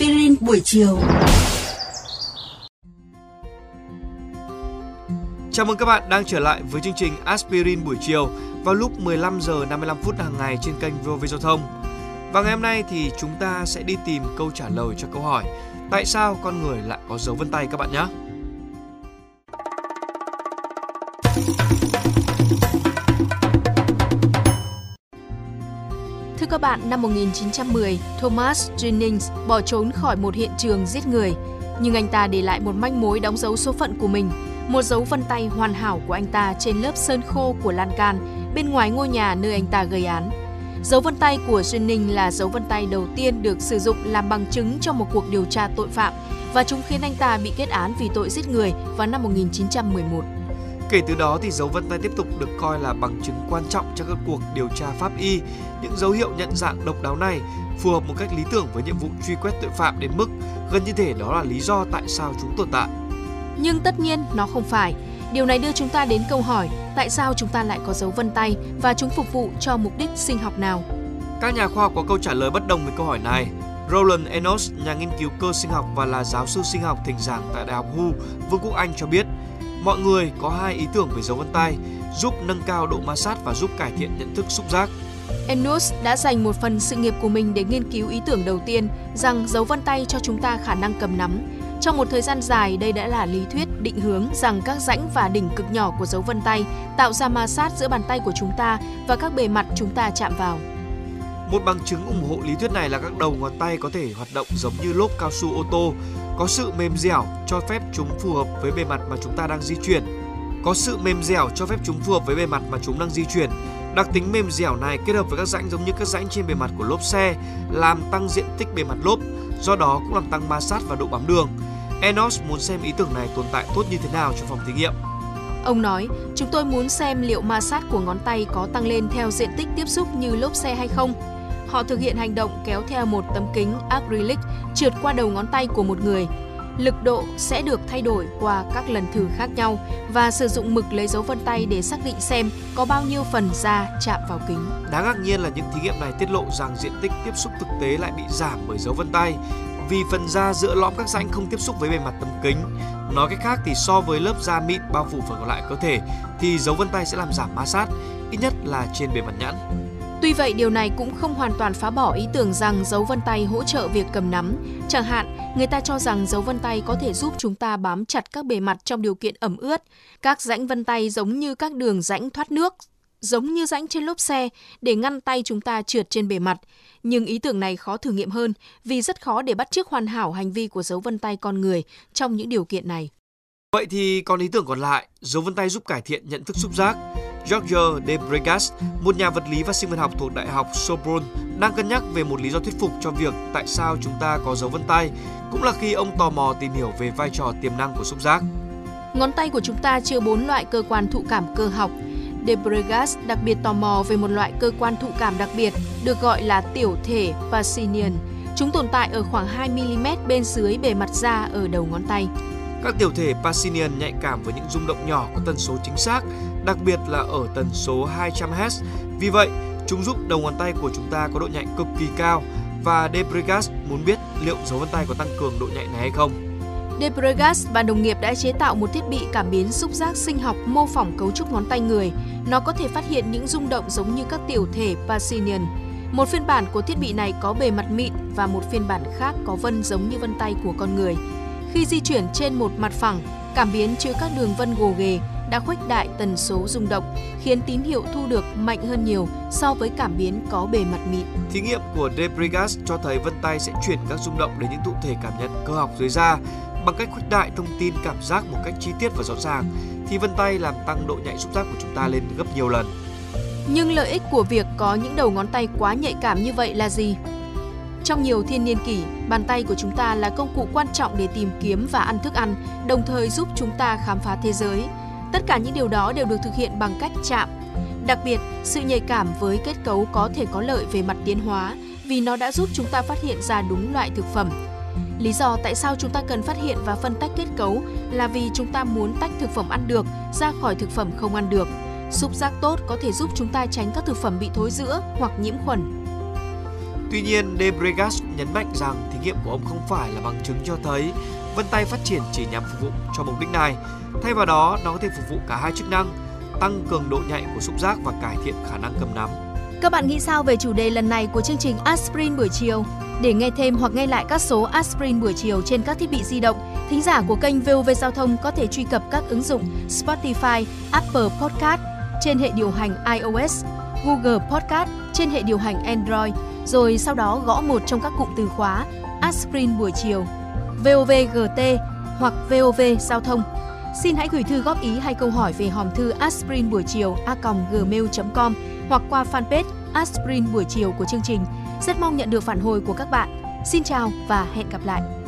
Aspirin buổi chiều. Chào mừng các bạn đang trở lại với chương trình Aspirin buổi chiều vào lúc 15 giờ 55 phút hàng ngày trên kênh VOV Giao thông. Và ngày hôm nay thì chúng ta sẽ đi tìm câu trả lời cho câu hỏi, Tại sao con người lại có dấu vân tay các bạn nhé? Các bạn, năm 1910, Thomas Jennings bỏ trốn khỏi một hiện trường giết người. Nhưng anh ta để lại một manh mối đóng dấu số phận của mình, một dấu vân tay hoàn hảo của anh ta trên lớp sơn khô của lan can bên ngoài ngôi nhà nơi anh ta gây án. Dấu vân tay của Jennings là dấu vân tay đầu tiên được sử dụng làm bằng chứng cho một cuộc điều tra tội phạm và chúng khiến anh ta bị kết án vì tội giết người vào năm 1911. Kể từ đó thì dấu vân tay tiếp tục được coi là bằng chứng quan trọng cho các cuộc điều tra pháp y. Những dấu hiệu nhận dạng độc đáo này phù hợp một cách lý tưởng với nhiệm vụ truy quét tội phạm đến mức gần như thể đó là lý do tại sao chúng tồn tại. Nhưng tất nhiên nó không phải. Điều này đưa chúng ta đến câu hỏi tại sao chúng ta lại có dấu vân tay và chúng phục vụ cho mục đích sinh học nào? Các nhà khoa học có câu trả lời bất đồng về câu hỏi này. Roland Enos, nhà nghiên cứu cơ sinh học và là giáo sư sinh học thỉnh giảng tại Đại học Hull, Vương quốc Anh cho biết, mọi người có hai ý tưởng về dấu vân tay, giúp nâng cao độ ma sát và giúp cải thiện nhận thức xúc giác. Enos đã dành một phần sự nghiệp của mình để nghiên cứu ý tưởng đầu tiên rằng dấu vân tay cho chúng ta khả năng cầm nắm. Trong một thời gian dài, đây đã là lý thuyết định hướng rằng các rãnh và đỉnh cực nhỏ của dấu vân tay tạo ra ma sát giữa bàn tay của chúng ta và các bề mặt chúng ta chạm vào. Một bằng chứng ủng hộ lý thuyết này là các đầu ngón tay có thể hoạt động giống như lốp cao su ô tô, có sự mềm dẻo cho phép chúng phù hợp với bề mặt mà chúng ta đang di chuyển. Có sự mềm dẻo cho phép chúng phù hợp với bề mặt mà chúng đang di chuyển. Đặc tính mềm dẻo này kết hợp với các rãnh giống như các rãnh trên bề mặt của lốp xe làm tăng diện tích bề mặt lốp, do đó cũng làm tăng ma sát và độ bám đường. Enos muốn xem ý tưởng này tồn tại tốt như thế nào trong phòng thí nghiệm. Ông nói, chúng tôi muốn xem liệu ma sát của ngón tay có tăng lên theo diện tích tiếp xúc như lốp xe hay không. Họ thực hiện hành động kéo theo một tấm kính acrylic trượt qua đầu ngón tay của một người. Lực độ sẽ được thay đổi qua các lần thử khác nhau và sử dụng mực lấy dấu vân tay để xác định xem có bao nhiêu phần da chạm vào kính. Đáng ngạc nhiên là những thí nghiệm này tiết lộ rằng diện tích tiếp xúc thực tế lại bị giảm bởi dấu vân tay vì phần da giữa lõm các rãnh không tiếp xúc với bề mặt tấm kính. Nói cách khác thì so với lớp da mịn bao phủ phần còn lại cơ thể thì dấu vân tay sẽ làm giảm ma sát, ít nhất là trên bề mặt nhãn. Tuy vậy, điều này cũng không hoàn toàn phá bỏ ý tưởng rằng dấu vân tay hỗ trợ việc cầm nắm. Chẳng hạn, người ta cho rằng dấu vân tay có thể giúp chúng ta bám chặt các bề mặt trong điều kiện ẩm ướt. Các rãnh vân tay giống như các đường rãnh thoát nước, giống như rãnh trên lốp xe để ngăn tay chúng ta trượt trên bề mặt. Nhưng ý tưởng này khó thử nghiệm hơn vì rất khó để bắt chước hoàn hảo hành vi của dấu vân tay con người trong những điều kiện này. Vậy thì còn ý tưởng còn lại, dấu vân tay giúp cải thiện nhận thức xúc giác. George de Bregas, một nhà vật lý và sinh vật học thuộc Đại học Sorbonne, đang cân nhắc về một lý do thuyết phục cho việc tại sao chúng ta có dấu vân tay, cũng là khi ông tò mò tìm hiểu về vai trò tiềm năng của xúc giác. Ngón tay của chúng ta chứa bốn loại cơ quan thụ cảm cơ học. De Bregas đặc biệt tò mò về một loại cơ quan thụ cảm đặc biệt được gọi là tiểu thể Pacinian. Chúng tồn tại ở khoảng 2 mm bên dưới bề mặt da ở đầu ngón tay. Các tiểu thể Pacinian nhạy cảm với những rung động nhỏ có tần số chính xác, đặc biệt là ở tần số 200 Hz. Vì vậy, chúng giúp đầu ngón tay của chúng ta có độ nhạy cực kỳ cao và Debregas muốn biết liệu dấu vân tay có tăng cường độ nhạy này hay không. Debregas và đồng nghiệp đã chế tạo một thiết bị cảm biến xúc giác sinh học mô phỏng cấu trúc ngón tay người. Nó có thể phát hiện những rung động giống như các tiểu thể Pacinian. Một phiên bản của thiết bị này có bề mặt mịn và một phiên bản khác có vân giống như vân tay của con người. Khi di chuyển trên một mặt phẳng, cảm biến chứa các đường vân gồ ghề đã khuếch đại tần số rung động, khiến tín hiệu thu được mạnh hơn nhiều so với cảm biến có bề mặt mịn. Thí nghiệm của De Bregas cho thấy vân tay sẽ chuyển các rung động đến những thụ thể cảm nhận cơ học dưới da bằng cách khuếch đại thông tin cảm giác một cách chi tiết và rõ ràng thì vân tay làm tăng độ nhạy xúc giác của chúng ta lên gấp nhiều lần. Nhưng lợi ích của việc có những đầu ngón tay quá nhạy cảm như vậy là gì? Trong nhiều thiên niên kỷ, bàn tay của chúng ta là công cụ quan trọng để tìm kiếm và ăn thức ăn, đồng thời giúp chúng ta khám phá thế giới. Tất cả những điều đó đều được thực hiện bằng cách chạm. Đặc biệt, sự nhạy cảm với kết cấu có thể có lợi về mặt tiến hóa vì nó đã giúp chúng ta phát hiện ra đúng loại thực phẩm. Lý do tại sao chúng ta cần phát hiện và phân tách kết cấu là vì chúng ta muốn tách thực phẩm ăn được ra khỏi thực phẩm không ăn được. Xúc giác tốt có thể giúp chúng ta tránh các thực phẩm bị thối rữa hoặc nhiễm khuẩn. Tuy nhiên, De Bregas nhấn mạnh rằng thí nghiệm của ông không phải là bằng chứng cho thấy vân tay phát triển chỉ nhằm phục vụ cho mục đích này. Thay vào đó, nó có thể phục vụ cả hai chức năng, tăng cường độ nhạy của xúc giác và cải thiện khả năng cầm nắm. Các bạn nghĩ sao về chủ đề lần này của chương trình Aspirin buổi chiều? Để nghe thêm hoặc nghe lại các số Aspirin buổi chiều trên các thiết bị di động, thính giả của kênh VOV Giao thông có thể truy cập các ứng dụng Spotify, Apple Podcast trên hệ điều hành iOS, Google Podcast trên hệ điều hành Android, rồi sau đó gõ một trong các cụm từ khóa Aspirin buổi chiều, VOVGT hoặc VOV Giao thông. Xin hãy gửi thư góp ý hay câu hỏi về hòm thư aspirin buổi chiều a gmail.com hoặc qua fanpage Aspirin buổi chiều của chương trình. Rất mong nhận được phản hồi của các bạn. Xin chào và hẹn gặp lại.